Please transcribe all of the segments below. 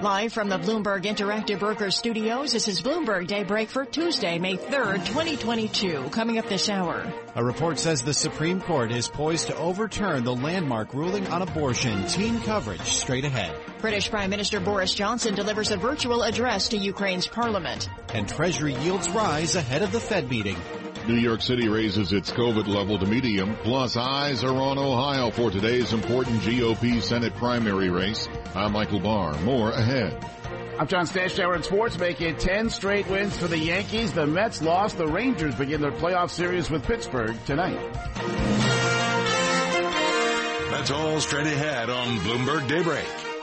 Live from the Bloomberg Interactive Brokers studios, this is Bloomberg Daybreak for Tuesday, May 3rd, 2022. Coming up this hour. A report says the Supreme Court is poised to overturn the landmark ruling on abortion. Team coverage straight ahead. British Prime Minister Boris Johnson delivers a virtual address to Ukraine's parliament. And Treasury yields rise ahead of the Fed meeting. New York City raises its COVID level to medium, plus eyes are on Ohio for today's important GOP Senate primary race. I'm Michael Barr. More ahead. I'm John Stashower in sports, making 10 straight wins for the Yankees. The Mets lost. The Rangers begin their playoff series with Pittsburgh tonight. That's all straight ahead on Bloomberg Daybreak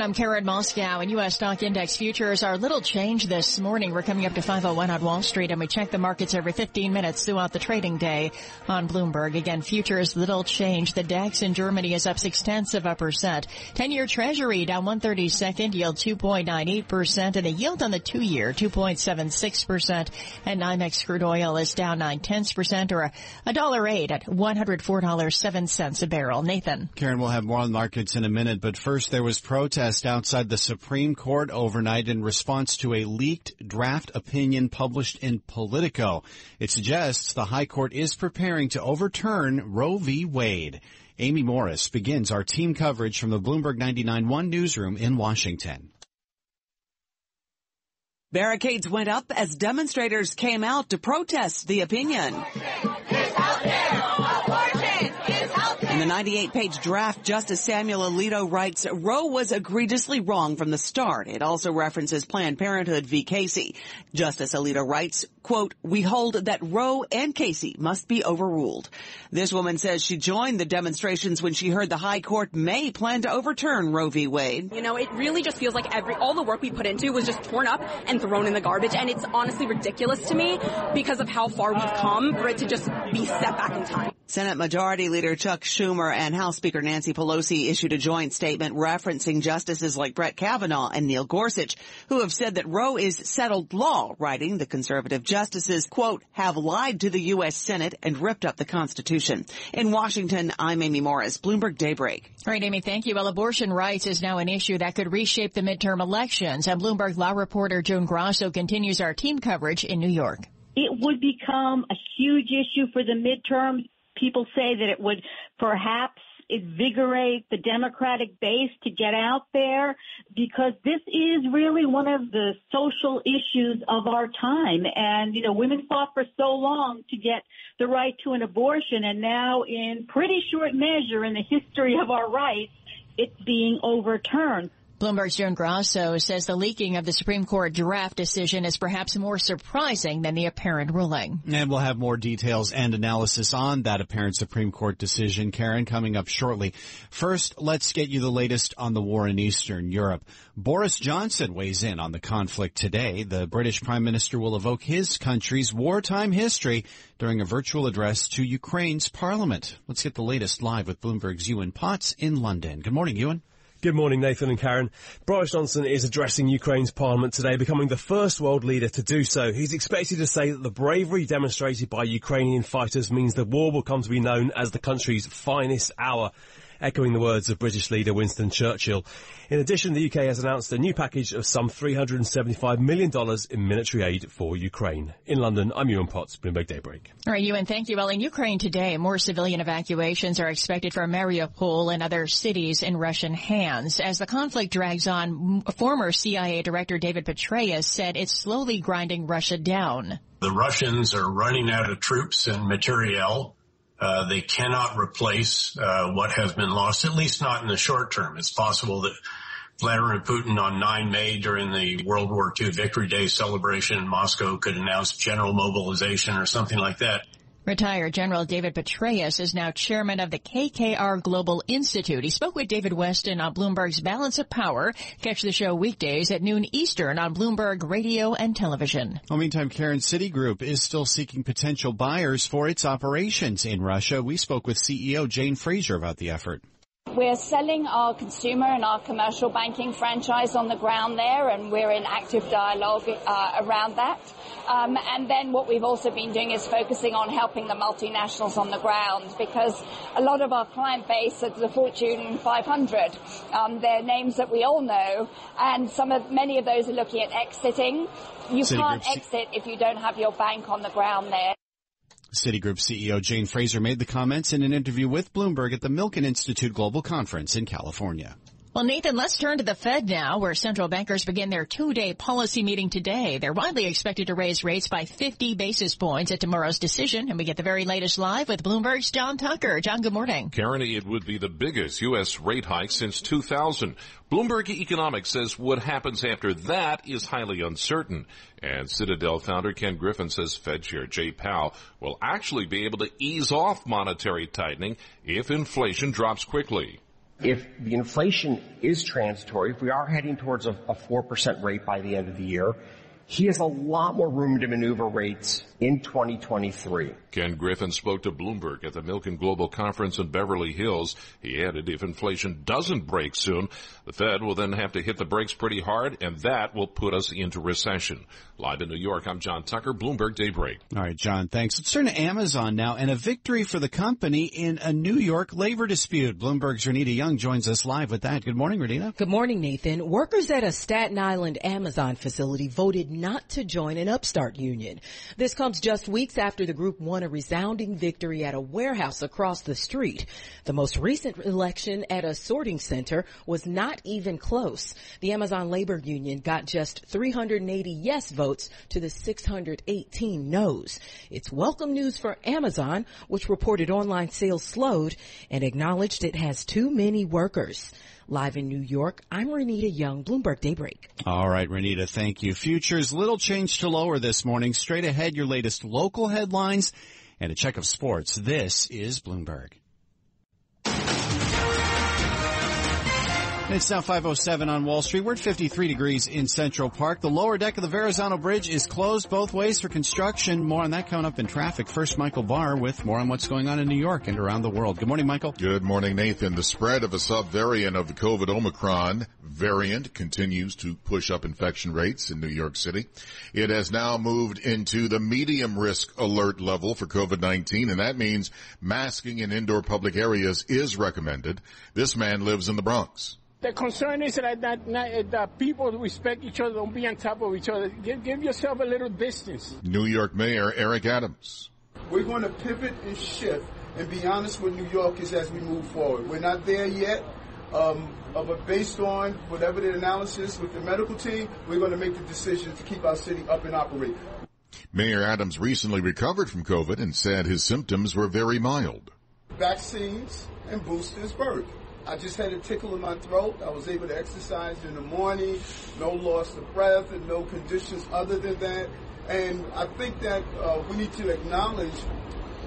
I'm Karen Moskow and U.S. stock index futures are little change this morning. We're coming up to 501 on Wall Street and we check the markets every 15 minutes throughout the trading day on Bloomberg. Again, futures little change. The DAX in Germany is up six tenths of a percent. 10 year treasury down 132nd, yield 2.98% and a yield on the two year 2.76% and NYMEX crude oil is down nine tenths percent or a dollar eight at $104.07 a barrel. Nathan. Karen, we'll have more on markets in a minute, but first there was protest protest outside the Supreme Court overnight in response to a leaked draft opinion published in Politico. It suggests the High Court is preparing to overturn Roe v. Wade. Amy Morris begins our team coverage from the Bloomberg 99.1 newsroom in Washington. Barricades went up as demonstrators came out to protest the opinion. In the 98-page draft, Justice Samuel Alito writes, Roe was egregiously wrong from the start. It also references Planned Parenthood v. Casey. Justice Alito writes, quote, we hold that Roe and Casey must be overruled. This woman says she joined the demonstrations when she heard the High Court may plan to overturn Roe v. Wade. You know, it really just feels like every, all the work we put into was just torn up and thrown in the garbage. And it's honestly ridiculous to me because of how far we've come for it to just be set back in time. Senate Majority Leader Chuck Schumer and House Speaker Nancy Pelosi issued a joint statement referencing justices like Brett Kavanaugh and Neil Gorsuch, who have said that Roe is settled law, writing the conservative justices, quote, have lied to the U.S. Senate and ripped up the Constitution. In Washington, I'm Amy Morris, Bloomberg Daybreak. All right, Amy, thank you. Well, abortion rights is now an issue that could reshape the midterm elections, and Bloomberg law reporter June Grasso continues our team coverage in New York. It would become a huge issue for the midterms people say that it would perhaps invigorate the Democratic base to get out there because this is really one of the social issues of our time. And, you know, women fought for so long to get the right to an abortion and now in pretty short measure in the history of our rights, it's being overturned. Bloomberg's June Grasso says the leaking of the Supreme Court draft decision is perhaps more surprising than the apparent ruling. And we'll have more details and analysis on that apparent Supreme Court decision, Karen, coming up shortly. First, let's get you the latest on the war in Eastern Europe. Boris Johnson weighs in on the conflict today. The British Prime Minister will evoke his country's wartime history during a virtual address to Ukraine's parliament. Let's get the latest live with Bloomberg's Ewan Potts in London. Good morning, Ewan. Good morning, Nathan and Karen. Boris Johnson is addressing Ukraine's parliament today, becoming the first world leader to do so. He's expected to say that the bravery demonstrated by Ukrainian fighters means the war will come to be known as the country's finest hour echoing the words of British leader Winston Churchill. In addition, the UK has announced a new package of some $375 million in military aid for Ukraine. In London, I'm Ewan Potts, Bloomberg Daybreak. All right, Ewan, thank you. Well, in Ukraine today, more civilian evacuations are expected from Mariupol and other cities in Russian hands. As the conflict drags on, former CIA Director David Petraeus said it's slowly grinding Russia down. The Russians are running out of troops and materiel uh, they cannot replace uh, what has been lost, at least not in the short term. It's possible that Vladimir Putin on 9 May during the World War II Victory Day celebration in Moscow could announce general mobilization or something like that. Retired General David Petraeus is now chairman of the KKR Global Institute. He spoke with David Westin on Bloomberg's Balance of Power. Catch the show weekdays at noon Eastern on Bloomberg Radio and Television. Well, meantime, Karen Citigroup is still seeking potential buyers for its operations in Russia. We spoke with CEO Jane Fraser about the effort. We're selling our consumer and our commercial banking franchise on the ground there, and we're in active dialogue uh, around that. Um, and then what we've also been doing is focusing on helping the multinationals on the ground because a lot of our client base is the Fortune 500. Um, they're names that we all know, and some of many of those are looking at exiting. You can't exit if you don't have your bank on the ground there. Citigroup CEO Jane Fraser made the comments in an interview with Bloomberg at the Milken Institute Global Conference in California. Well, Nathan, let's turn to the Fed now, where central bankers begin their two-day policy meeting today. They're widely expected to raise rates by 50 basis points at tomorrow's decision, and we get the very latest live with Bloomberg's John Tucker. John, good morning. Karen, it would be the biggest U.S. rate hike since 2000. Bloomberg Economics says what happens after that is highly uncertain. And Citadel founder Ken Griffin says Fed Chair Jay Powell will actually be able to ease off monetary tightening if inflation drops quickly if the inflation is transitory, if we are heading towards a, a 4% rate by the end of the year, he has a lot more room to maneuver rates in 2023. Ken Griffin spoke to Bloomberg at the Milken Global Conference in Beverly Hills. He added if inflation doesn't break soon, the Fed will then have to hit the brakes pretty hard, and that will put us into recession. Live in New York, I'm John Tucker, Bloomberg Daybreak. All right, John, thanks. Let's turn to Amazon now and a victory for the company in a New York labor dispute. Bloomberg's Renita Young joins us live with that. Good morning, Renita. Good morning, Nathan. Workers at a Staten Island Amazon facility voted not to join an upstart union. This comes just weeks after the group won a resounding victory at a warehouse across the street. The most recent election at a sorting center was not even close. The Amazon labor union got just 380 yes votes to the 618 no's. It's welcome news for Amazon, which reported online sales slowed and acknowledged it has too many workers. Live in New York, I'm Renita Young, Bloomberg Daybreak. All right, Renita, thank you. Futures, little change to lower this morning. Straight ahead, your latest local headlines and a check of sports. This is Bloomberg. It's now 507 on Wall Street. We're at 53 degrees in Central Park. The lower deck of the Verrazano Bridge is closed both ways for construction. More on that coming up in traffic. First, Michael Barr with more on what's going on in New York and around the world. Good morning, Michael. Good morning, Nathan. The spread of a subvariant of the COVID Omicron variant continues to push up infection rates in New York City. It has now moved into the medium risk alert level for COVID-19, and that means masking in indoor public areas is recommended. This man lives in the Bronx. The concern is that, that, that, people respect each other, don't be on top of each other. Give, give yourself a little distance. New York Mayor Eric Adams. We're going to pivot and shift and be honest with New Yorkers as we move forward. We're not there yet. Um, but based on whatever the analysis with the medical team, we're going to make the decision to keep our city up and operating. Mayor Adams recently recovered from COVID and said his symptoms were very mild. Vaccines and boosters work. I just had a tickle in my throat. I was able to exercise in the morning, no loss of breath, and no conditions other than that. And I think that uh, we need to acknowledge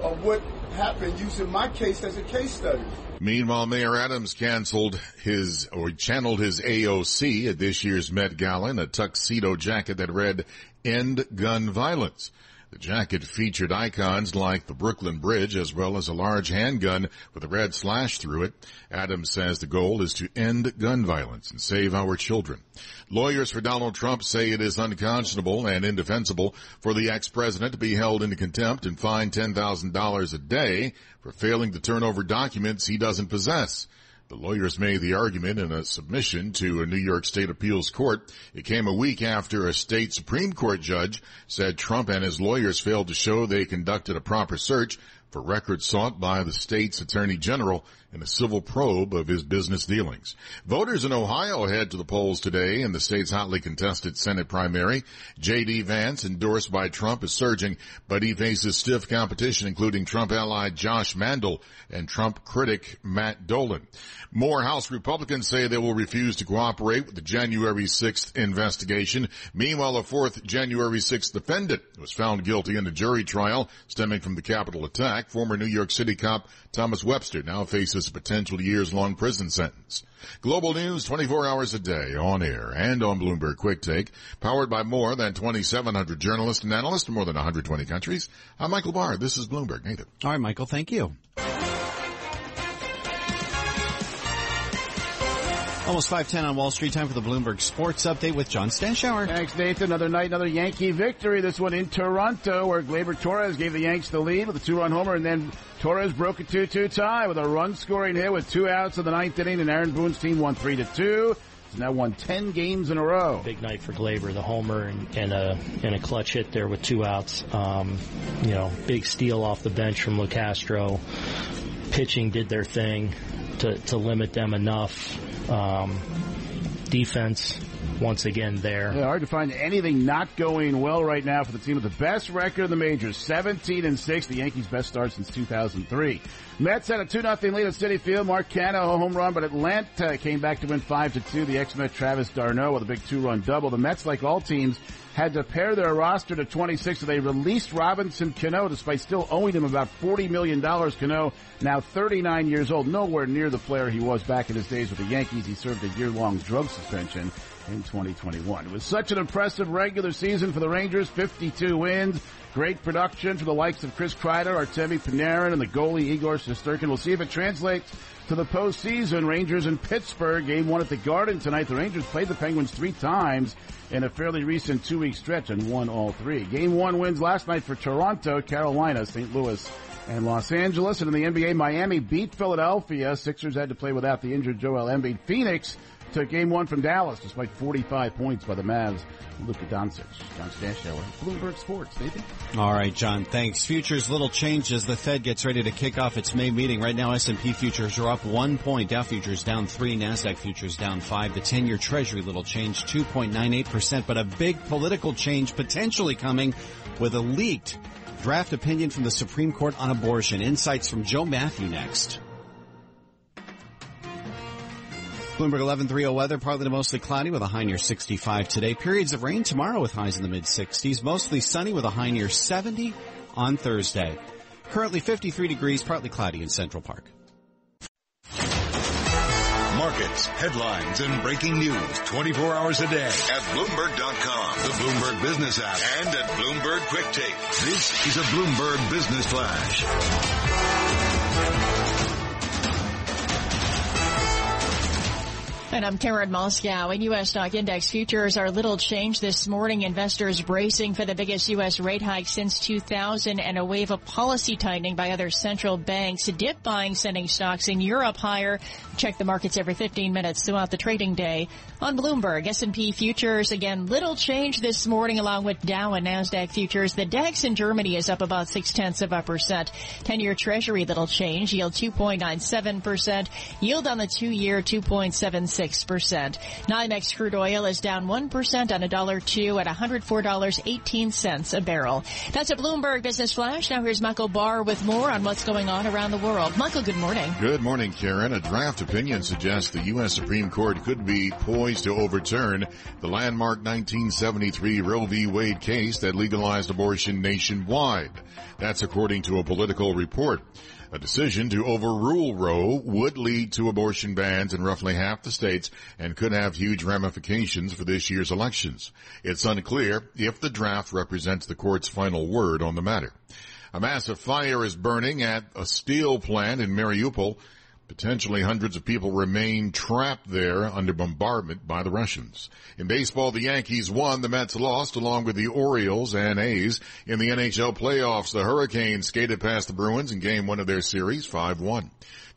uh, what happened using my case as a case study. Meanwhile, Mayor Adams canceled his or channeled his AOC at this year's Met Gala in a tuxedo jacket that read "End Gun Violence." The jacket featured icons like the Brooklyn Bridge as well as a large handgun with a red slash through it. Adams says the goal is to end gun violence and save our children. Lawyers for Donald Trump say it is unconscionable and indefensible for the ex-president to be held into contempt and fined $10,000 a day for failing to turn over documents he doesn't possess. The lawyers made the argument in a submission to a New York State Appeals Court. It came a week after a state Supreme Court judge said Trump and his lawyers failed to show they conducted a proper search for records sought by the state's attorney general in a civil probe of his business dealings. Voters in Ohio head to the polls today in the state's hotly contested Senate primary. J.D. Vance, endorsed by Trump, is surging, but he faces stiff competition, including Trump ally Josh Mandel and Trump critic Matt Dolan. More House Republicans say they will refuse to cooperate with the January 6th investigation. Meanwhile, a fourth January 6th defendant was found guilty in a jury trial stemming from the Capitol attack. Former New York City cop Thomas Webster now faces a potential years-long prison sentence. Global news 24 hours a day on air and on Bloomberg Quick Take, powered by more than 2,700 journalists and analysts in more than 120 countries. I'm Michael Barr. This is Bloomberg. Nathan. All right, Michael. Thank you. Almost 510 on Wall Street. Time for the Bloomberg Sports Update with John Stashower. Thanks, Nathan. Another night, another Yankee victory. This one in Toronto, where Gleyber Torres gave the Yanks the lead with a two-run homer, and then Torres broke a 2-2 tie with a run-scoring hit with two outs in the ninth inning, and Aaron Boone's team won 3-2. He's now won 10 games in a row. Big night for Gleyber, the homer and, and a and a clutch hit there with two outs. Um, you know, big steal off the bench from Locastro. Pitching did their thing to, to limit them enough. Um, defense, once again, there. Yeah, hard to find anything not going well right now for the team with the best record in the majors, 17 and 6, the Yankees' best start since 2003. Mets had a 2 0 lead at Citi Field. Mark Canha, a home run, but Atlanta came back to win 5 to 2. The ex-Met Travis d'Arnaud with a big two-run double. The Mets, like all teams, had to pare their roster to 26, so they released Robinson Cano despite still owing him about $40 million. Cano, now 39 years old, nowhere near the player he was back in his days with the Yankees. He served a year-long drug suspension in 2021. It was such an impressive regular season for the Rangers, 52 wins, great production from the likes of Chris Kreider, Artemi Panarin, and the goalie Igor Shesterkin. We'll see if it translates to the postseason. Rangers in Pittsburgh, game one at the Garden tonight. The Rangers played the Penguins three times in a fairly recent two-week stretch and won all three. Game one wins last night for Toronto, Carolina, St. Louis, and Los Angeles. And in the NBA, Miami beat Philadelphia. Sixers had to play without the injured Joel Embiid. Phoenix took game one from Dallas despite 45 points by the Mavs. Luka Doncic, John Stashower, Bloomberg Sports. Nathan? All right, John. Thanks. Futures little change as the Fed gets ready to kick off its May meeting. Right now, S&P futures are up one point. Dow futures down three. Nasdaq futures down five. The 10-year Treasury little change, 2.98 percent. But a big political change potentially coming with a leaked draft opinion from the Supreme Court on abortion. Insights from Joe Mathieu next. Bloomberg 1130 weather, partly to mostly cloudy with a high near 65 today. Periods of rain tomorrow with highs in the mid 60s. Mostly sunny with a high near 70 on Thursday. Currently 53 degrees, partly cloudy in Central Park. Markets, headlines, and breaking news 24 hours a day at Bloomberg.com, the Bloomberg Business app, and at Bloomberg Quick Take. This is a Bloomberg Business Flash. And I'm Karen Moskow. And U.S. stock index futures are little change this morning. Investors bracing for the biggest U.S. rate hike since 2000 and a wave of policy tightening by other central banks. Dip buying sending stocks in Europe higher. Check the markets every 15 minutes throughout the trading day. On Bloomberg, S&P futures again little change this morning along with Dow and Nasdaq futures. The DAX in Germany is up about six tenths of a percent. 10-year Treasury little change. Yield 2.97 percent. Yield on the two-year 2.76 0.6%. NYMEX crude oil is down 1% on a dollar two at $104.18 a barrel. That's a Bloomberg Business Flash. Now here's Michael Barr with more on what's going on around the world. Michael, good morning. Good morning, Karen. A draft opinion suggests the U.S. Supreme Court could be poised to overturn the landmark 1973 Roe v. Wade case that legalized abortion nationwide. That's according to a Politico report. A decision to overrule Roe would lead to abortion bans in roughly half the states and could have huge ramifications for this year's elections. It's unclear if the draft represents the court's final word on the matter. A massive fire is burning at a steel plant in Mariupol. Potentially hundreds of people remain trapped there under bombardment by the Russians. In baseball, the Yankees won, the Mets lost, along with the Orioles and A's. In the NHL playoffs, the Hurricanes skated past the Bruins in game one of their series, 5-1.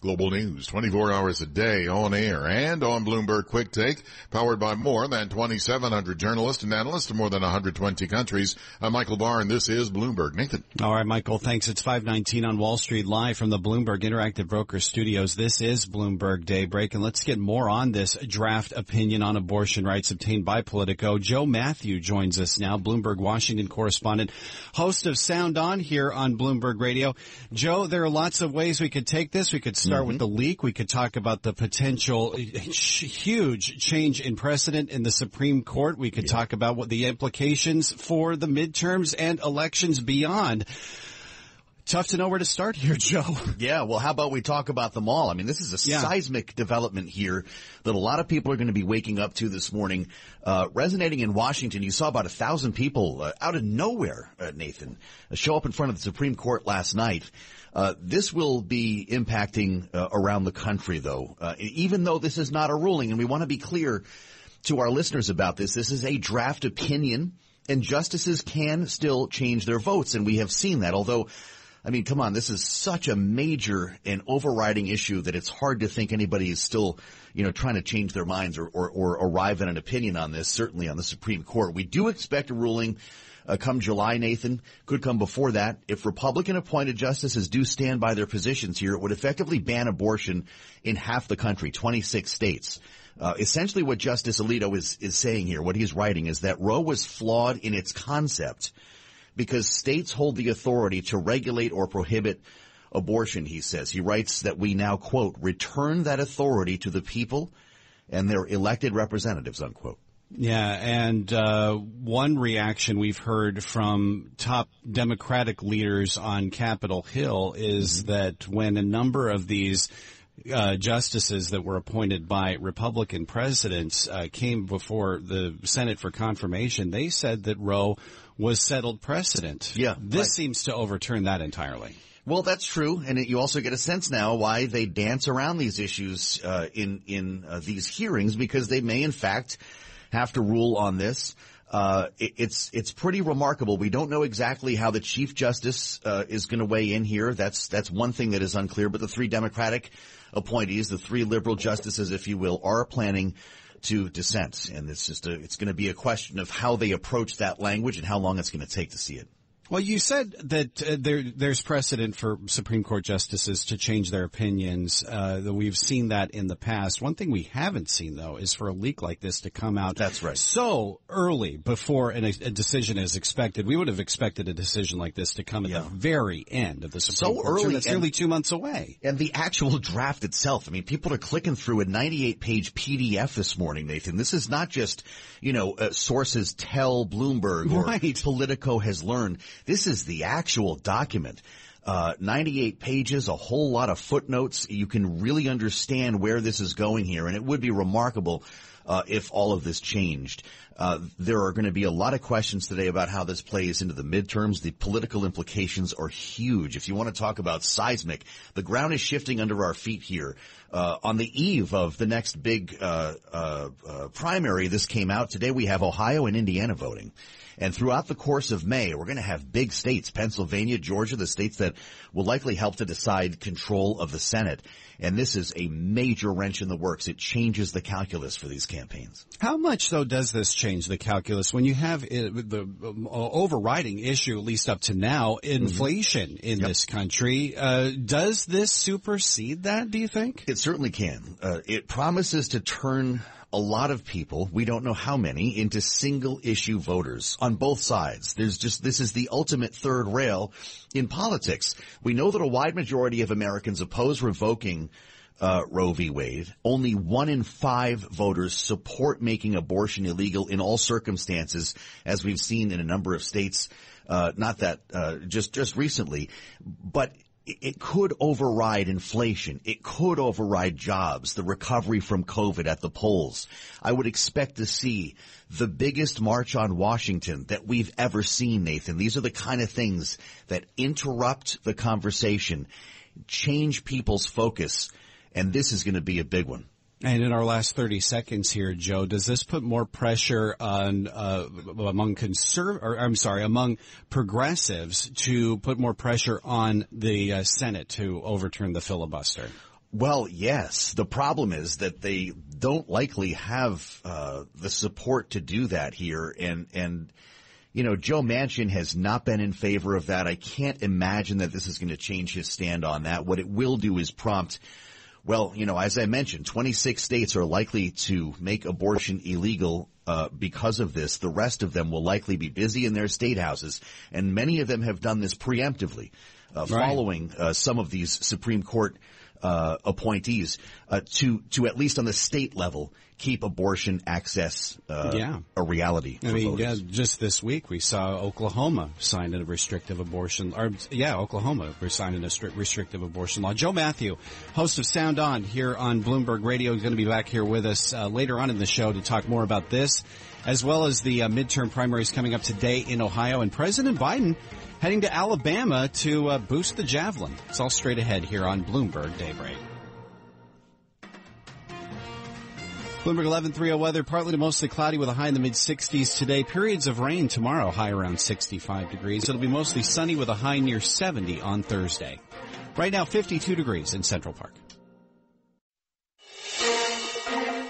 Global News, 24 hours a day on air and on Bloomberg Quick Take, powered by more than 2,700 journalists and analysts in more than 120 countries. I'm Michael Barr, and this is Bloomberg. Nathan. All right, Michael, thanks. It's 519 on Wall Street, live from the Bloomberg Interactive Broker Studios. This is Bloomberg Daybreak, and let's get more on this draft opinion on abortion rights obtained by Politico. Joe Mathieu joins us now, Bloomberg Washington correspondent, host of Sound On here on Bloomberg Radio. Joe, there are lots of ways we could take this. We could start mm-hmm. with the leak. We could talk about the potential huge change in precedent in the Supreme Court. We could yeah. talk about what the implications for the midterms and elections beyond. Tough to know where to start here, Joe. Yeah, well, how about we talk about them all? I mean, this is a yeah. seismic development here that a lot of people are going to be waking up to this morning. Uh, resonating in Washington, you saw about a thousand people uh, out of nowhere, uh, Nathan, show up in front of the Supreme Court last night. Uh, this will be impacting uh, around the country, though. Uh, even though this is not a ruling, and we want to be clear to our listeners about this, this is a draft opinion, and justices can still change their votes, and we have seen that. Although, I mean, come on, this is such a major and overriding issue that it's hard to think anybody is still, you know, trying to change their minds or, or, or arrive at an opinion on this. Certainly on the Supreme Court, we do expect a ruling uh, come July, Nathan, could come before that. If Republican appointed justices do stand by their positions here, it would effectively ban abortion in half the country, 26 states. Uh, essentially what Justice Alito is, is saying here, what he's writing is that Roe was flawed in its concept because states hold the authority to regulate or prohibit abortion, he says. He writes that we now, quote, return that authority to the people and their elected representatives, unquote. Yeah, and uh, one reaction we've heard from top Democratic leaders on Capitol Hill is mm-hmm. that when a number of these uh, justices that were appointed by Republican presidents uh, came before the Senate for confirmation, they said that Roe was settled precedent. Yeah, this right. seems to overturn that entirely. Well, that's true, and it, you also get a sense now why they dance around these issues uh, in in uh, these hearings because they may, in fact have to rule on this. Uh, it, it's it's pretty remarkable. We don't know exactly how the chief justice uh, is going to weigh in here. That's that's one thing that is unclear. But the three Democratic appointees, the three liberal justices, if you will, are planning to dissent, and it's just a, it's going to be a question of how they approach that language and how long it's going to take to see it. Well, you said that uh, there, there's precedent for Supreme Court justices to change their opinions. Uh, that we've seen that in the past. One thing we haven't seen, though, is for a leak like this to come out. That's right. So early before an, a decision is expected, we would have expected a decision like this to come at yeah. the very end of the Supreme so Court. early, that's nearly two months away. And the actual draft itself. I mean, people are clicking through a 98-page PDF this morning, Nathan. This is not just you know uh, sources tell Bloomberg or right. Politico has learned this is the actual document. Uh, 98 pages, a whole lot of footnotes. You can really understand where this is going here, and it would be remarkable uh, if all of this changed. Uh, there are going to be a lot of questions today about how this plays into the midterms. The political implications are huge. If you want to talk about seismic, the ground is shifting under our feet here. Uh, on the eve of the next big uh, uh, uh, primary, this came out today. We have Ohio and Indiana voting. And throughout the course of May, we're going to have big states, Pennsylvania, Georgia, the states that will likely help to decide control of the Senate. And this is a major wrench in the works. It changes the calculus for these campaigns. How much, though, does this change the calculus when you have uh, the uh, overriding issue, at least up to now, inflation mm-hmm. in yep. this country. Uh, does this supersede that? Do you think it certainly can? Uh, it promises to turn a lot of people, we don't know how many, into single issue voters on both sides. There's just, this is the ultimate third rail in politics. We know that a wide majority of Americans oppose revoking uh, Roe v. Wade. Only one in five voters support making abortion illegal in all circumstances, as we've seen in a number of states. Uh, not that uh, just just recently, but it could override inflation. It could override jobs, the recovery from COVID at the polls. I would expect to see the biggest march on Washington that we've ever seen, Nathan. These are the kind of things that interrupt the conversation, change people's focus, and this is going to be a big one. And in our last 30 seconds here, Joe, does this put more pressure on uh, among conserv or I'm sorry, among progressives to put more pressure on the uh, Senate to overturn the filibuster? Well, yes. The problem is that they don't likely have uh, the support to do that here, and and you know Joe Manchin has not been in favor of that. I can't imagine that this is going to change his stand on that. What it will do is prompt well, you know, as I mentioned, 26 states are likely to make abortion illegal uh, because of this. The rest of them will likely be busy in their state houses, and many of them have done this preemptively, uh, right. following uh, some of these Supreme Court uh, appointees uh, to to at least on the state level keep abortion access uh, yeah. a reality. I mean, yeah, just this week we saw Oklahoma sign a restrictive abortion, or yeah, Oklahoma signed a strict restrictive abortion law. Joe Mathieu, host of Sound On here on Bloomberg Radio, is going to be back here with us uh, later on in the show to talk more about this, as well as the uh, midterm primaries coming up today in Ohio, and President Biden heading to Alabama to uh, boost the javelin. It's all straight ahead here on Bloomberg Daybreak. Bloomberg 11:30 weather, partly to mostly cloudy with a high in the mid 60s today. Periods of rain tomorrow, high around 65 degrees. It'll be mostly sunny with a high near 70 on Thursday. Right now, 52 degrees in Central Park.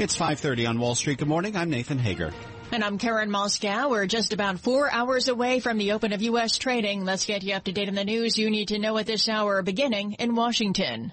It's 5.30 on Wall Street. Good morning. I'm Nathan Hager. And I'm Karen Moskow. We're just about four hours away from the open of U.S. trading. Let's get you up to date on the news you need to know at this hour, beginning in Washington.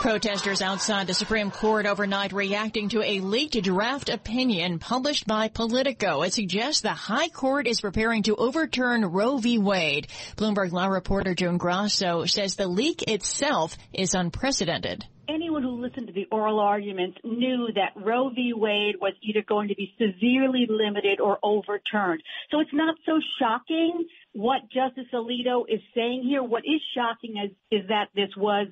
Protesters outside the Supreme Court overnight reacting to a leaked draft opinion published by Politico. It suggests the High Court is preparing to overturn Roe v. Wade. Bloomberg Law reporter June Grasso says the leak itself is unprecedented anyone who listened to the oral arguments knew that Roe v. Wade was either going to be severely limited or overturned. So it's not so shocking what Justice Alito is saying here. What is shocking is, is that this was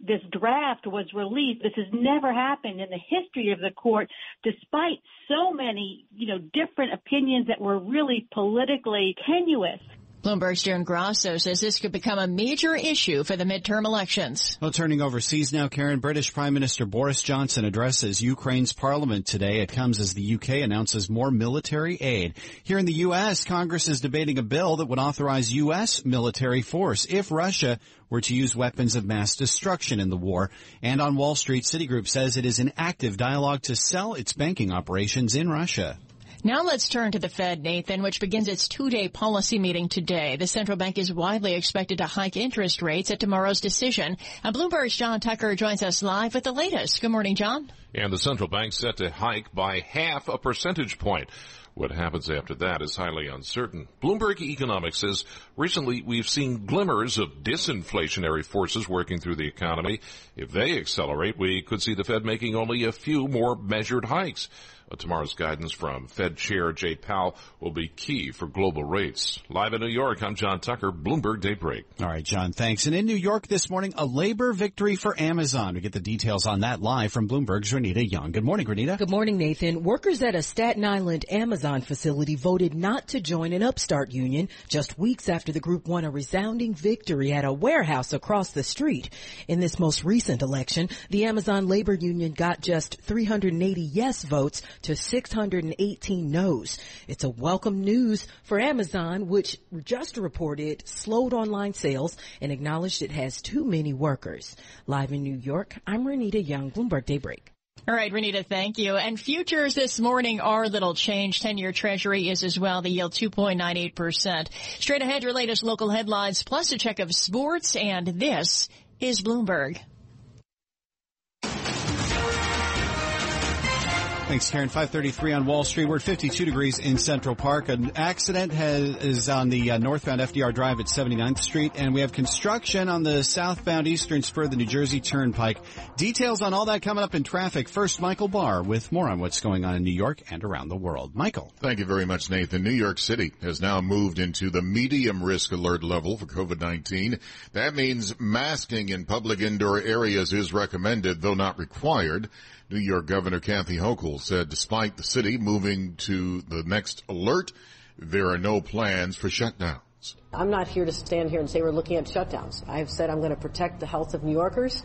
this draft was released. This has never happened in the history of the court, despite so many, you know, different opinions that were really politically tenuous. Bloomberg's June Grasso says this could become a major issue for the midterm elections. Well, turning overseas now, Karen, British Prime Minister Boris Johnson addresses Ukraine's parliament today. It comes as the UK announces more military aid. Here in the U.S., Congress is debating a bill that would authorize U.S. military force if Russia were to use weapons of mass destruction in the war. And on Wall Street, Citigroup says it is in active dialogue to sell its banking operations in Russia. Now let's turn to the Fed, Nathan, which begins its two-day policy meeting today. The central bank is widely expected to hike interest rates at tomorrow's decision. And Bloomberg's John Tucker joins us live with the latest. Good morning, John. And the central bank set to hike by half a percentage point. What happens after that is highly uncertain. Bloomberg Economics says recently we've seen glimmers of disinflationary forces working through the economy. If they accelerate, we could see the Fed making only a few more measured hikes. Uh, tomorrow's guidance from Fed Chair Jay Powell will be key for global rates. Live in New York, I'm John Tucker, Bloomberg Daybreak. All right, John, thanks. And in New York this morning, a labor victory for Amazon. We get the details on that live from Bloomberg's Renita Young. Good morning, Renita. Good morning, Nathan. Workers at a Staten Island Amazon facility voted not to join an upstart union just weeks after the group won a resounding victory at a warehouse across the street. In this most recent election, the Amazon labor union got just 380 yes votes to 618 no's. It's a welcome news for Amazon, which just reported slowed online sales and acknowledged it has too many workers. Live in New York, I'm Renita Young, Bloomberg Daybreak. All right, Renita, thank you. And futures this morning are little change. 10-year treasury is as well. The yield 2.98%. Straight ahead, your latest local headlines, plus a check of sports. And this is Bloomberg. Thanks, Karen. 533 on Wall Street. We're at 52 degrees in Central Park. An accident has, is on the uh, northbound FDR Drive at 79th Street, and we have construction on the southbound eastern spur of the New Jersey Turnpike. Details on all that coming up in traffic. First, Michael Barr with more on what's going on in New York and around the world. Michael. Thank you very much, Nathan. New York City has now moved into the medium risk alert level for COVID-19. That means masking in public indoor areas is recommended, though not required. New York Governor Kathy Hochul said despite the city moving to the next alert, there are no plans for shutdowns. I'm not here to stand here and say we're looking at shutdowns. I've said I'm going to protect the health of New Yorkers,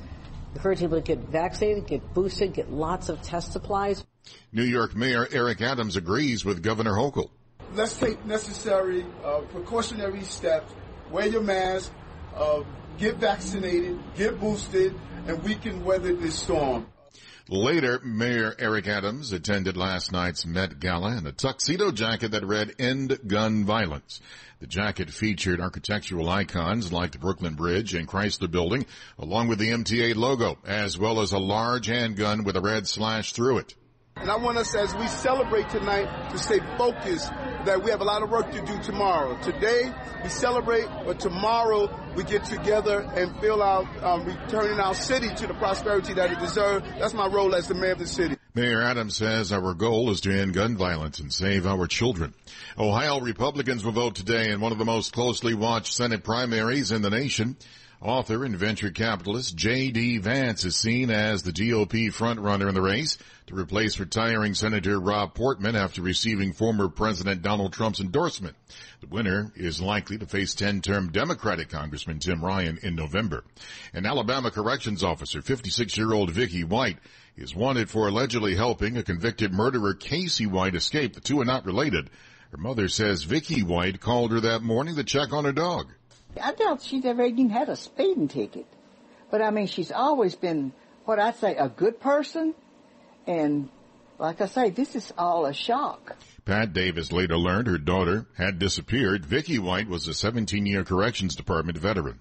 encourage people to get vaccinated, get boosted, get lots of test supplies. New York Mayor Eric Adams agrees with Governor Hochul. Let's take necessary uh, precautionary steps. Wear your mask, uh, get vaccinated, get boosted, and we can weather this storm. Later, Mayor Eric Adams attended last night's Met Gala in a tuxedo jacket that read End Gun Violence. The jacket featured architectural icons like the Brooklyn Bridge and Chrysler Building, along with the MTA logo, as well as a large handgun with a red slash through it. And I want us, as we celebrate tonight, to stay focused that we have a lot of work to do tomorrow. Today, we celebrate, but tomorrow, we get together and feel out, um, returning our city to the prosperity that it deserves. That's my role as the mayor of the city. Mayor Adams says our goal is to end gun violence and save our children. Ohio Republicans will vote today in one of the most closely watched Senate primaries in the nation. Author and venture capitalist J.D. Vance is seen as the GOP frontrunner in the race to replace retiring Senator Rob Portman after receiving former President Donald Trump's endorsement. The winner is likely to face 10-term Democratic Congressman Tim Ryan in November. An Alabama corrections officer, 56-year-old Vicky White, is wanted for allegedly helping a convicted murderer Casey White escape. The two are not related. Her mother says Vicky White called her that morning to check on her dog. I doubt she's ever even had a speeding ticket. But I mean, she's always been what I'd say a good person. And like I say, this is all a shock. Pat Davis later learned her daughter had disappeared. Vicky White was a 17-year corrections department veteran.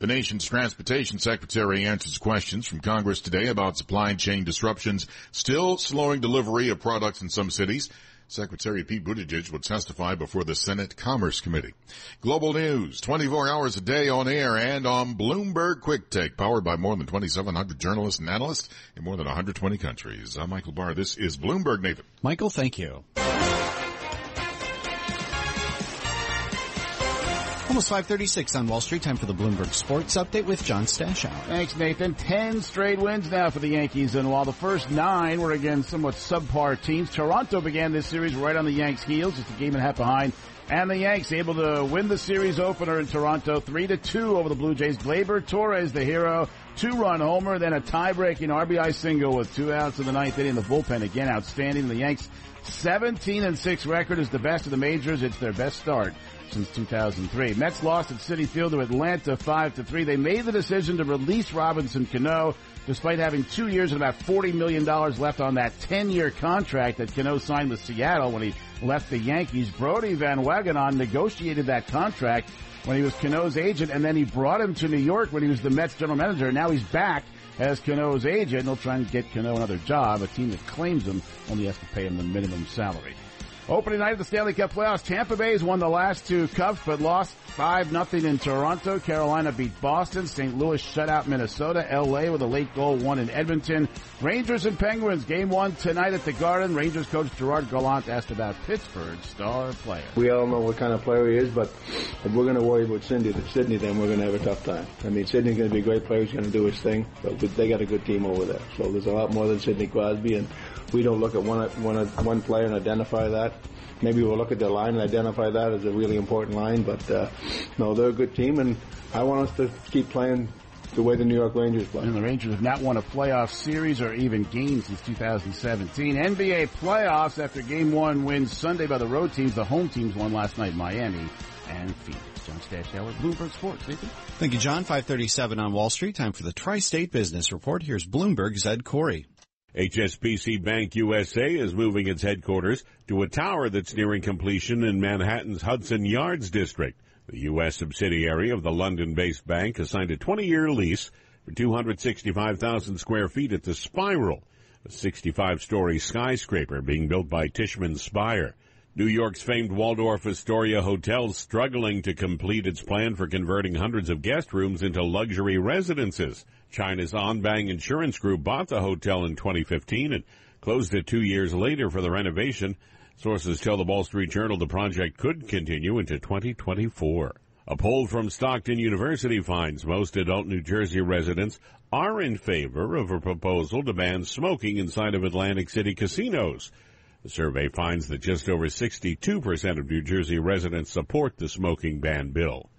The nation's transportation secretary answers questions from Congress today about supply chain disruptions still slowing delivery of products in some cities. Secretary Pete Buttigieg will testify before the Senate Commerce Committee. Global news, 24 hours a day on air and on Bloomberg Quick Take, powered by more than 2,700 journalists and analysts in more than 120 countries. I'm Michael Barr. This is Bloomberg, Nathan. Michael, thank you. Almost 536 on Wall Street. Time for the Bloomberg Sports Update with John Stashower. Thanks, Nathan. Ten straight wins now for the Yankees, and while the first nine were against somewhat subpar teams, Toronto began this series right on the Yanks' heels, just a game and a half behind. And the Yanks able to win the series opener in Toronto, three to two over the Blue Jays. Gleyber Torres, the hero, two-run homer, then a tie-breaking RBI single with two outs in the ninth inning. The bullpen again outstanding. The Yanks 17 and 6 record is the best of the majors. It's their best start since 2003. Mets lost at Citi Field to Atlanta 5 to 3. They made the decision to release Robinson Cano despite having two years and about $40 million left on that 10-year contract that Cano signed with Seattle when he left the Yankees. Brodie Van Wagenen negotiated that contract when he was Cano's agent, and then he brought him to New York when he was the Mets general manager. Now he's back as Cano's agent. He'll try and get Cano another job. A team that claims him only has to pay him the minimum salary. Opening night of the Stanley Cup playoffs, Tampa Bay's won the last two cups, but lost 5 nothing in Toronto. Carolina beat Boston. St. Louis shut out Minnesota. LA with a late goal won in Edmonton. Rangers and Penguins game one tonight at the Garden. Rangers coach Gerard Gallant asked about Pittsburgh's star player. We all know what kind of player he is, but if we're going to worry about Cindy, Sidney, then we're going to have a tough time. I mean, Sidney's going to be a great player. He's going to do his thing, but they got a good team over there. So there's a lot more than Sidney Crosby, and we don't look at one, one, one player and identify that. Maybe we'll look at their line and identify that as a really important line, but uh, no, they're a good team, and I want us to keep playing the way the New York Rangers play. And the Rangers have not won a playoff series or even game since 2017. NBA playoffs after game one wins Sunday by the road teams. The home teams won last night, Miami and Phoenix. John Stashower, Bloomberg Sports. Nathan? Thank you, John. 537 on Wall Street. Time for the Tri-State Business Report. Here's Bloomberg's Ed Corey. HSBC Bank USA is moving its headquarters to a tower that's nearing completion in Manhattan's Hudson Yards district. The U.S. subsidiary of the London-based bank has signed a 20-year lease for 265,000 square feet at the Spiral, a 65-story skyscraper being built by Tishman Speyer. New York's famed Waldorf Astoria Hotel struggling to complete its plan for converting hundreds of guest rooms into luxury residences. China's Anbang Insurance Group bought the hotel in 2015 and closed it two years later for the renovation. Sources tell the Wall Street Journal the project could continue into 2024. A poll from Stockton University finds most adult New Jersey residents are in favor of a proposal to ban smoking inside of Atlantic City casinos. The survey finds that just over 62% of New Jersey residents support the smoking ban bill.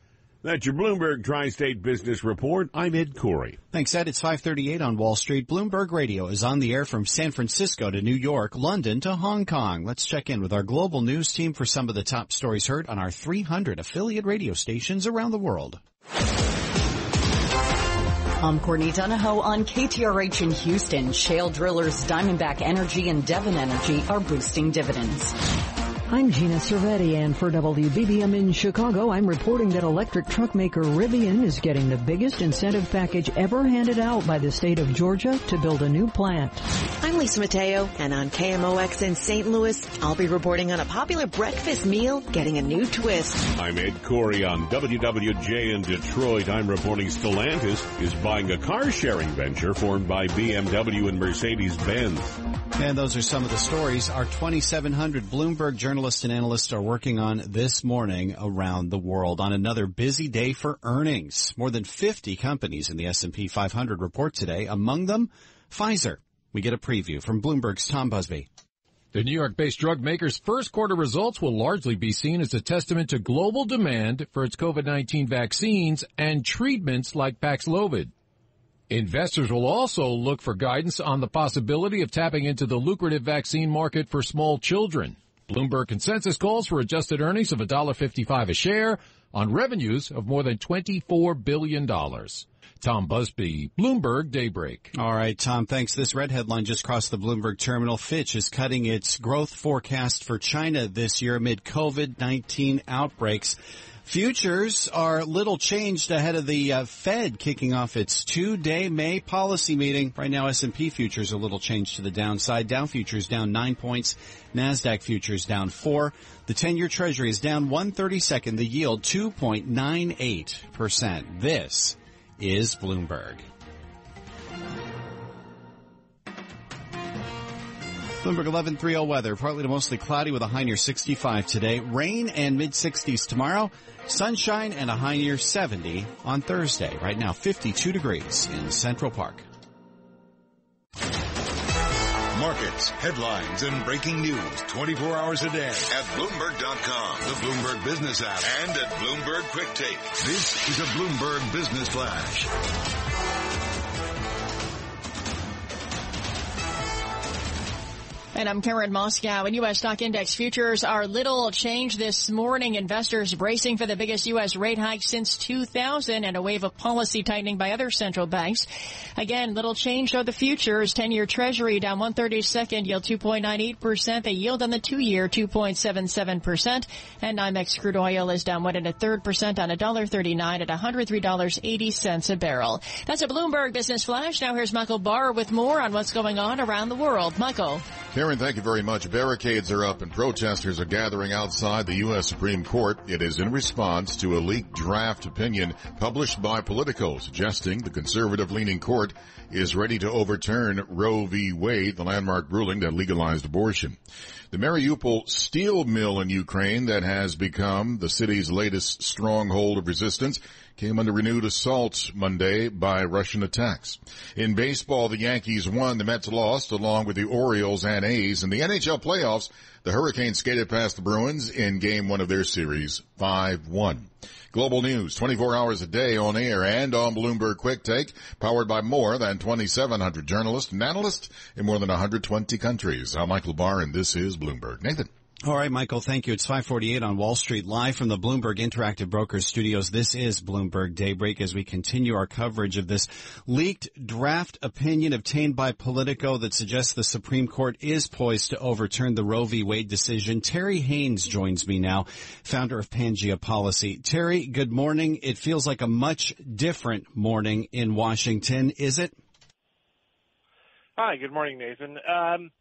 That's your Bloomberg Tri-State Business Report. I'm Ed Corey. Thanks, Ed. It's 538 on Wall Street. Bloomberg Radio is on the air from San Francisco to New York, London to Hong Kong. Let's check in with our global news team for some of the top stories heard on our 300 affiliate radio stations around the world. I'm Courtney Donahoe on KTRH in Houston. Shale drillers Diamondback Energy and Devon Energy are boosting dividends. I'm Gina Cervetti, and for WBBM in Chicago, I'm reporting that electric truck maker Rivian is getting the biggest incentive package ever handed out by the state of Georgia to build a new plant. I'm Lisa Mateo, and on KMOX in St. Louis, I'll be reporting on a popular breakfast meal getting a new twist. I'm Ed Corey on WWJ in Detroit. I'm reporting Stellantis is buying a car sharing venture formed by BMW and Mercedes-Benz. And those are some of the stories our 2,700 Bloomberg journalists and analysts are working on this morning around the world on another busy day for earnings. More than 50 companies in the S&P 500 report today, among them Pfizer. We get a preview from Bloomberg's Tom Busby. The New York-based drug maker's first quarter results will largely be seen as a testament to global demand for its COVID-19 vaccines and treatments like Paxlovid. Investors will also look for guidance on the possibility of tapping into the lucrative vaccine market for small children. Bloomberg consensus calls for adjusted earnings of $1.55 a share on revenues of more than $24 billion. Tom Busby, Bloomberg Daybreak. All right, Tom, thanks. This red headline just crossed the Bloomberg terminal. Fitch is cutting its growth forecast for China this year amid COVID-19 outbreaks. Futures are little changed ahead of the uh, Fed kicking off its two-day May policy meeting. Right now, S&P futures a little changed to the downside. Dow futures down nine points. Nasdaq futures down four. The 10-year Treasury is down 132nd. The yield 2.98 percent. This is Bloomberg. Bloomberg 1130 weather, partly to mostly cloudy with a high near 65 today. Rain and mid 60s tomorrow. Sunshine and a high near 70 on Thursday. Right now 52 degrees in Central Park. Markets, headlines, and breaking news 24 hours a day at Bloomberg.com, the Bloomberg Business app, and at Bloomberg Quick Take. This is a Bloomberg Business Flash. And I'm Karen Moskow And U.S. stock index futures are little change this morning. Investors bracing for the biggest U.S. rate hike since 2000 and a wave of policy tightening by other central banks. Again, little change of the futures. 10-year treasury down 132nd, yield 2.98%. The yield on the two-year 2.77%. And NYMEX crude oil is down one and a third percent on $1.39 at $103.80 a barrel. That's a Bloomberg Business Flash. Now here's Michael Barr with more on what's going on around the world. Michael. Thank you very much. Barricades are up and protesters are gathering outside the U.S. Supreme Court. It is in response to a leaked draft opinion published by Politico suggesting the conservative leaning court is ready to overturn Roe v. Wade, the landmark ruling that legalized abortion. The Mariupol steel mill in Ukraine that has become the city's latest stronghold of resistance came under renewed assault Monday by Russian attacks. In baseball, the Yankees won, the Mets lost, along with the Orioles and A's. In the NHL playoffs, the Hurricanes skated past the Bruins in game one of their series, 5-1. Global news, 24 hours a day on air and on Bloomberg Quick Take, powered by more than 2,700 journalists and analysts in more than 120 countries. I'm Michael Barr and this is Bloomberg. Nathan. All right, Michael, thank you. It's 548 on Wall Street, live from the Bloomberg Interactive Brokers studios. This is Bloomberg Daybreak as we continue our coverage of this leaked draft opinion obtained by Politico that suggests the Supreme Court is poised to overturn the Roe v. Wade decision. Terry Haines joins me now, founder of Pangaea Policy. Terry, good morning. It feels like a much different morning in Washington, is it? Hi, good morning, Nathan. Um,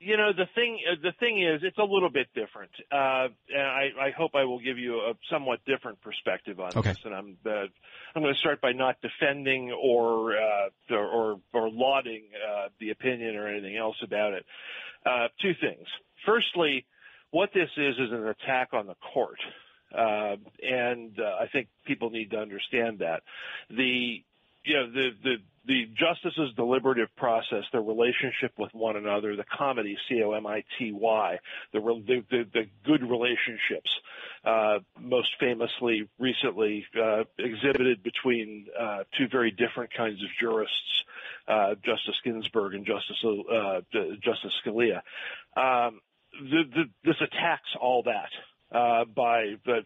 you know the thing uh, the thing is it's a little bit different. Uh and i i hope i will give you a somewhat different perspective on okay. this. And i'm uh, i'm going to start by not defending or uh or or, or lauding uh the opinion or anything else about it. Uh two things. Firstly what this is is an attack on the court. Uh and uh, i think people need to understand that. The know the the the justices' deliberative process, their relationship with one another, the comity, C-O-M-I-T-Y, the, the, the, the good relationships, uh, most famously recently uh, exhibited between uh, two very different kinds of jurists, uh, Justice Ginsburg and Justice uh, Justice Scalia. Um, the, the, this attacks all that uh, by uh,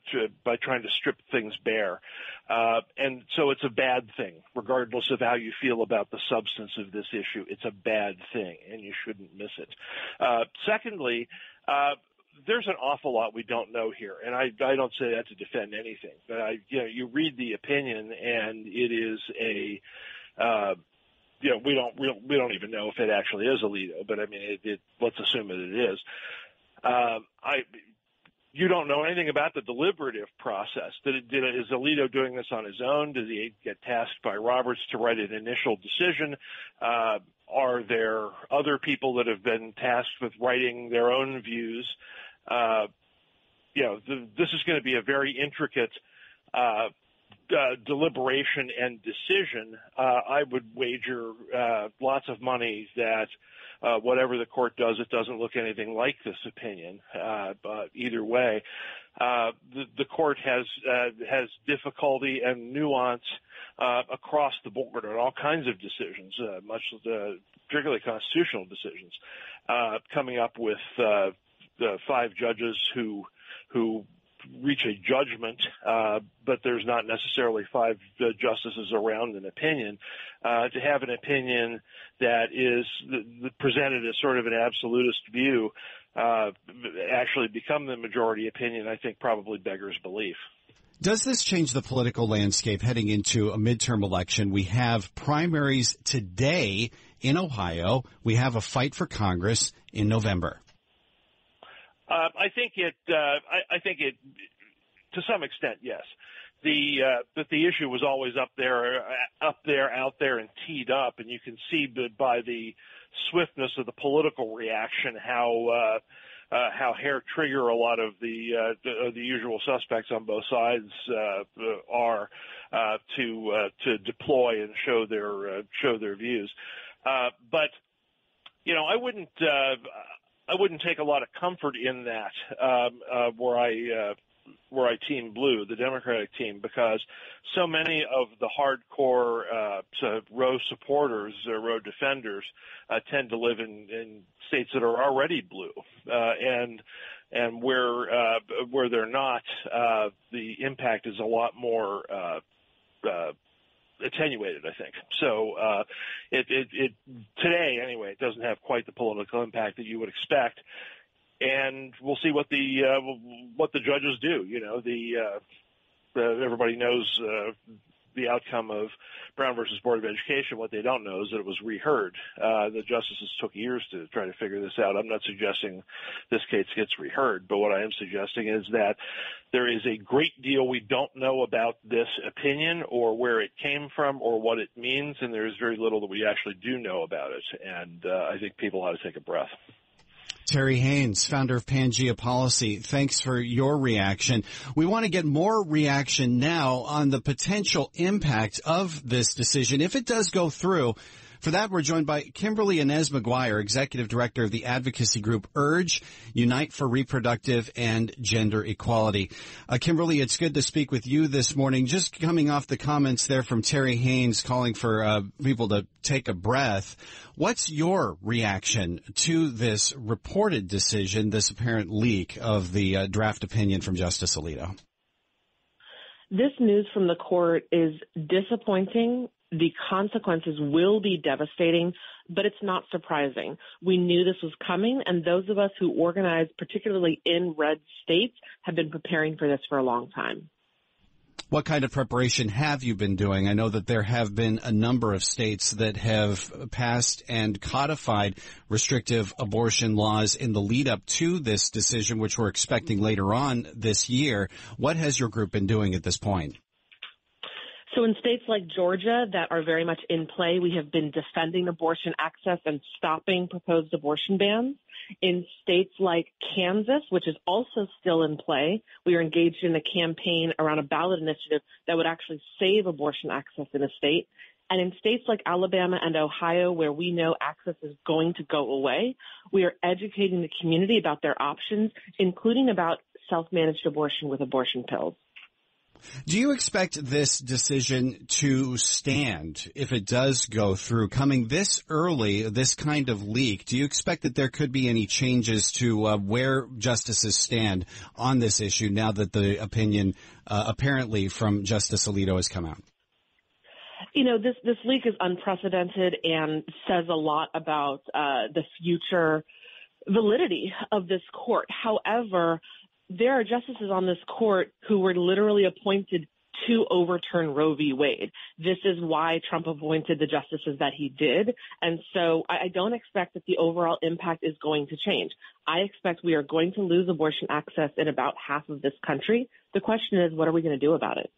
by trying to strip things bare, uh, and so it's a bad thing, regardless of how you feel about the substance of this issue. It's a bad thing, and you shouldn't miss it. Uh, secondly. Uh, there's an awful lot we don't know here, and I, I don't say that to defend anything. But I, you know, you read the opinion, and it is a, uh, you know, we don't we, we don't even know if it actually is Alito, but I mean, it, it, let's assume that it is. Um, I you don't know anything about the deliberative process. Did, did is Alito doing this on his own? Did he get tasked by Roberts to write an initial decision? Uh, are there other people that have been tasked with writing their own views? Uh, you know, the, this is going to be a very intricate uh, uh, deliberation and decision. Uh, I would wager uh, lots of money that uh, whatever the court does, it doesn't look anything like this opinion. Uh, but either way, uh, the, the court has uh, has difficulty and nuance uh, across the board on all kinds of decisions, uh, much uh, particularly constitutional decisions, uh, coming up with uh, the five judges who who reach a judgment, uh, but there's not necessarily five uh, justices around an opinion. Uh, to have an opinion that is presented as sort of an absolutist view, uh, actually become the majority opinion, I think probably beggars belief. Does this change the political landscape heading into a midterm election? We have primaries today in Ohio. We have a fight for Congress in November. Uh, I think it. Uh, I, I, think it, to some extent, yes. The uh, but the issue was always up there, uh, up there, out there, and teed up, and you can see by the swiftness of the political reaction how. Uh, uh, how hair trigger a lot of the uh, the, the usual suspects on both sides uh, are uh, to uh, to deploy and show their uh, show their views. Uh, but you know, I wouldn't uh, I wouldn't take a lot of comfort in that um, uh, where I uh, where I team blue, the Democratic team, because so many of the hardcore uh, Roe supporters, uh, Roe defenders, uh, tend to live in, in states that are already blue, uh, and and where uh, where they're not, uh, the impact is a lot more uh, uh, attenuated, I think. So uh, it, it, it today anyway, it doesn't have quite the political impact that you would expect, and we'll see what the uh, what the judges do. You know, the, uh, everybody knows uh, the outcome of Brown versus Board of Education, what they don't know is that it was reheard. Uh, the justices took years to try to figure this out. I'm not suggesting this case gets reheard, but what I am suggesting is that there is a great deal we don't know about this opinion or where it came from or what it means, and there is very little that we actually do know about it. And uh, I think people ought to take a breath. Terry Haines, founder of Pangaea Policy, thanks for your reaction. We want to get more reaction now on the potential impact of this decision if it does go through for that, we're joined by Kimberly Inez McGuire, Executive Director of the advocacy group URGE, Unite for Reproductive and Gender Equality. Uh, Kimberly, it's good to speak with you this morning. Just coming off the comments there from Terry Haines calling for uh, people to take a breath. What's your reaction to this reported decision, this apparent leak of the uh, draft opinion from Justice Alito? This news from the court is disappointing the consequences will be devastating, but it's not surprising. We knew this was coming, and those of us who organize, particularly in red states, have been preparing for this for a long time. What kind of preparation have you been doing? I know that there have been a number of states that have passed and codified restrictive abortion laws in the lead up to this decision, which we're expecting later on this year. What has your group been doing at this point? So in states like Georgia that are very much in play, we have been defending abortion access and stopping proposed abortion bans. In states like Kansas, which is also still in play, we are engaged in a campaign around a ballot initiative that would actually save abortion access in a state. And in states like Alabama and Ohio, where we know access is going to go away, we are educating the community about their options, including about self-managed abortion with abortion pills. Do you expect this decision to stand if it does go through? Coming this early, this kind of leak, do you expect that there could be any changes to uh, where justices stand on this issue now that the opinion uh, apparently from Justice Alito has come out? You know, this this leak is unprecedented and says a lot about uh, the future validity of this court. However, there are justices on this court who were literally appointed to overturn Roe v. Wade. This is why Trump appointed the justices that he did. And so I don't expect that the overall impact is going to change. I expect we are going to lose abortion access in about half of this country. The question is, what are we going to do about it?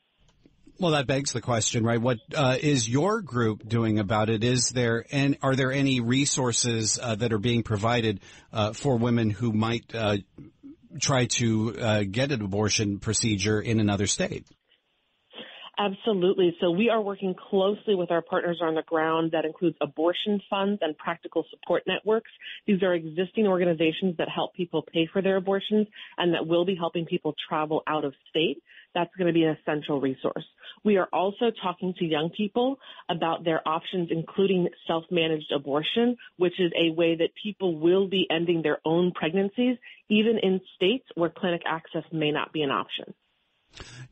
Well, that begs the question, right? What uh, is your group doing about it? Is there and are there any resources uh, that are being provided uh, for women who might uh, try to uh, get an abortion procedure in another state. Absolutely. So we are working closely with our partners on the ground. That includes abortion funds and practical support networks. These are existing organizations that help people pay for their abortions and that will be helping people travel out of state. That's going to be an essential resource. We are also talking to young people about their options, including self-managed abortion, which is a way that people will be ending their own pregnancies, even in states where clinic access may not be an option.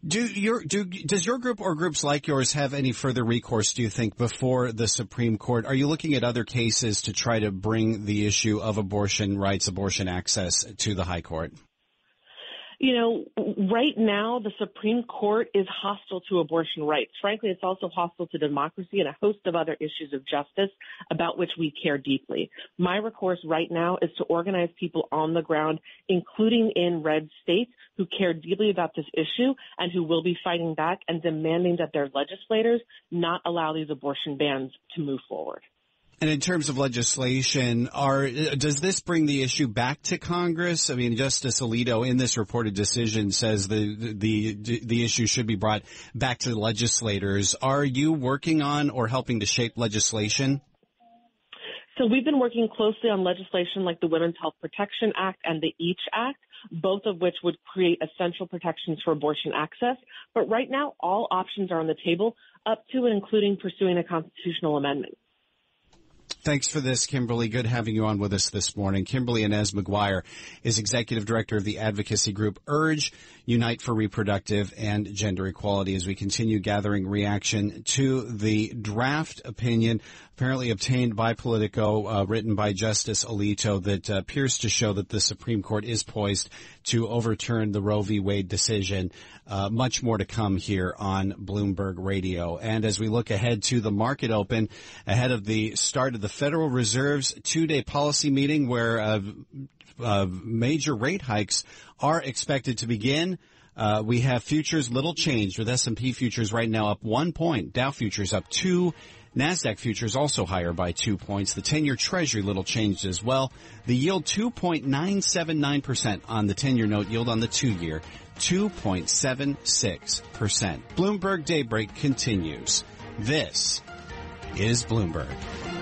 Do your do does your group or groups like yours have any further recourse? Do you think before the Supreme Court? Are you looking at other cases to try to bring the issue of abortion rights, abortion access to the High Court? You know, right now the Supreme Court is hostile to abortion rights. Frankly, it's also hostile to democracy and a host of other issues of justice about which we care deeply. My recourse right now is to organize people on the ground, including in red states, who care deeply about this issue and who will be fighting back and demanding that their legislators not allow these abortion bans to move forward. And in terms of legislation, are does this bring the issue back to Congress? I mean, Justice Alito in this reported decision says the the the issue should be brought back to the legislators. Are you working on or helping to shape legislation? So we've been working closely on legislation like the Women's Health Protection Act and the EACH Act, both of which would create essential protections for abortion access. But right now, all options are on the table, up to and including pursuing a constitutional amendment. Thanks for this, Kimberly. Good having you on with us this morning. Kimberly Inez McGuire is executive director of the advocacy group Urge, Unite for Reproductive and Gender Equality as we continue gathering reaction to the draft opinion apparently obtained by Politico, uh, written by Justice Alito, that uh, appears to show that the Supreme Court is poised to overturn the Roe v. Wade decision. Uh, much more to come here on Bloomberg Radio. And as we look ahead to the market open, ahead of the start of the Federal Reserve's two-day policy meeting, where uh, uh, major rate hikes are expected to begin. Uh, we have futures little changed with S&P futures right now up one point, Dow futures up two, NASDAQ futures also higher by two points. The 10-year treasury little changed as well. The yield 2.979% on the 10-year note yield on the two-year 2.76%. Bloomberg Daybreak continues. This is Bloomberg.